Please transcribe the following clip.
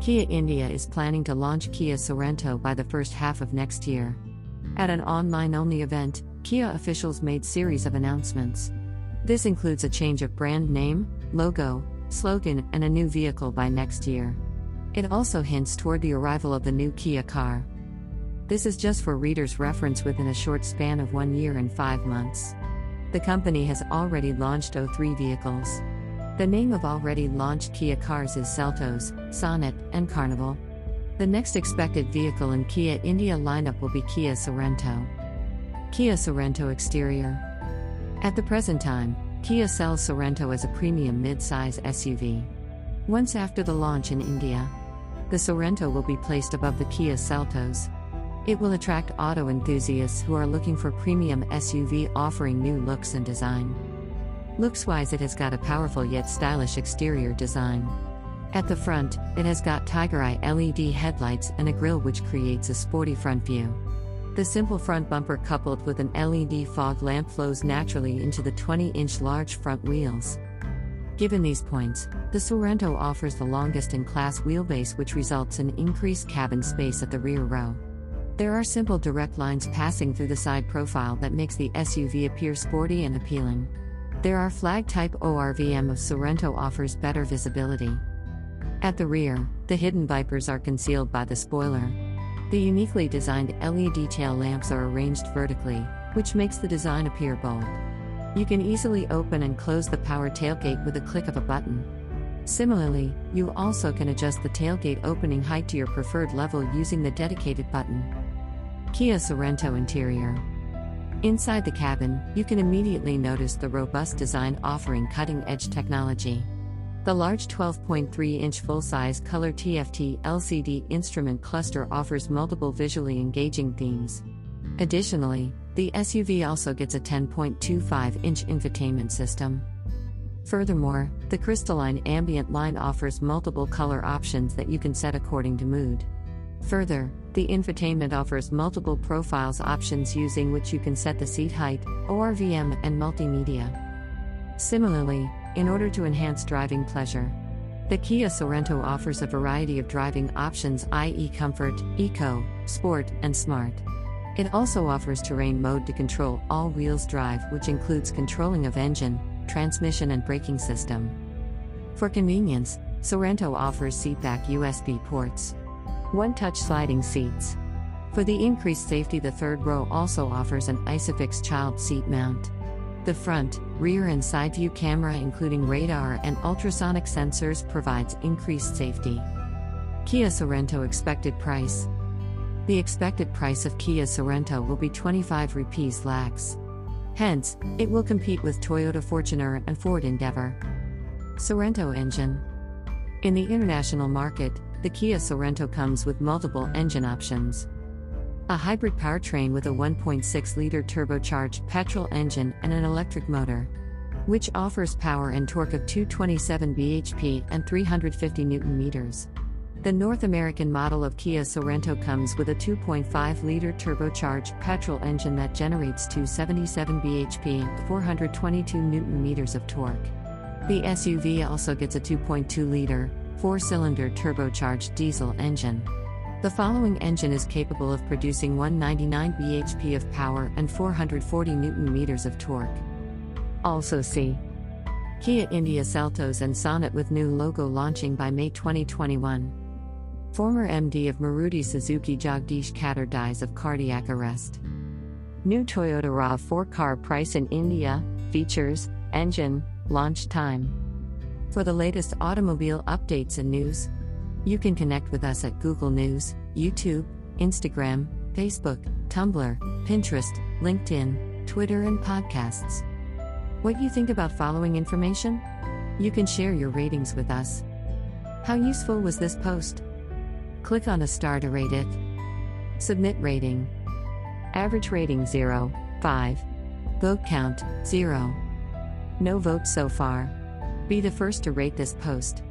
Kia India is planning to launch Kia Sorento by the first half of next year. At an online only event, Kia officials made series of announcements. This includes a change of brand name, logo, slogan, and a new vehicle by next year. It also hints toward the arrival of the new Kia car. This is just for readers' reference within a short span of one year and five months. The company has already launched O3 vehicles. The name of already launched Kia cars is Seltos, Sonet, and Carnival. The next expected vehicle in Kia India lineup will be Kia Sorento. Kia Sorento exterior. At the present time, Kia sells Sorento as a premium mid-size SUV. Once after the launch in India, the Sorento will be placed above the Kia Seltos. It will attract auto enthusiasts who are looking for premium SUV offering new looks and design. Looks wise, it has got a powerful yet stylish exterior design. At the front, it has got Tiger Eye LED headlights and a grille which creates a sporty front view. The simple front bumper coupled with an LED fog lamp flows naturally into the 20 inch large front wheels. Given these points, the Sorento offers the longest in class wheelbase, which results in increased cabin space at the rear row. There are simple direct lines passing through the side profile that makes the SUV appear sporty and appealing. There are flag type ORVM of Sorento offers better visibility. At the rear, the hidden Vipers are concealed by the spoiler. The uniquely designed LED tail lamps are arranged vertically, which makes the design appear bold. You can easily open and close the power tailgate with a click of a button. Similarly, you also can adjust the tailgate opening height to your preferred level using the dedicated button. Kia Sorento interior. Inside the cabin, you can immediately notice the robust design offering cutting edge technology. The large 12.3 inch full size color TFT LCD instrument cluster offers multiple visually engaging themes. Additionally, the SUV also gets a 10.25 inch infotainment system. Furthermore, the crystalline ambient line offers multiple color options that you can set according to mood. Further, the infotainment offers multiple profiles options using which you can set the seat height, ORVM, and multimedia. Similarly, in order to enhance driving pleasure, the Kia Sorento offers a variety of driving options, i.e., comfort, eco, sport, and smart. It also offers terrain mode to control all wheels drive, which includes controlling of engine, transmission, and braking system. For convenience, Sorento offers seatback USB ports. One touch sliding seats. For the increased safety, the third row also offers an Isofix child seat mount. The front, rear, and side view camera, including radar and ultrasonic sensors, provides increased safety. Kia Sorento expected price. The expected price of Kia Sorento will be 25 rupees lakhs. Hence, it will compete with Toyota Fortuner and Ford Endeavor. Sorento engine. In the international market, the Kia Sorento comes with multiple engine options. A hybrid powertrain with a 1.6 liter turbocharged petrol engine and an electric motor, which offers power and torque of 227 bhp and 350 newton meters. The North American model of Kia Sorento comes with a 2.5 liter turbocharged petrol engine that generates 277 bhp and 422 newton meters of torque. The SUV also gets a 2.2 liter four cylinder turbocharged diesel engine. The following engine is capable of producing 199 bhp of power and 440 newton meters of torque. Also see Kia India Seltos and Sonet with new logo launching by May 2021. Former MD of Maruti Suzuki Jagdish Khattar dies of cardiac arrest. New Toyota RAV4 car price in India, features, engine, launch time. For the latest automobile updates and news, you can connect with us at Google News, YouTube, Instagram, Facebook, Tumblr, Pinterest, LinkedIn, Twitter, and podcasts. What you think about following information? You can share your ratings with us. How useful was this post? Click on a star to rate it. Submit rating. Average rating 0, 5. Vote count 0. No votes so far. Be the first to rate this post.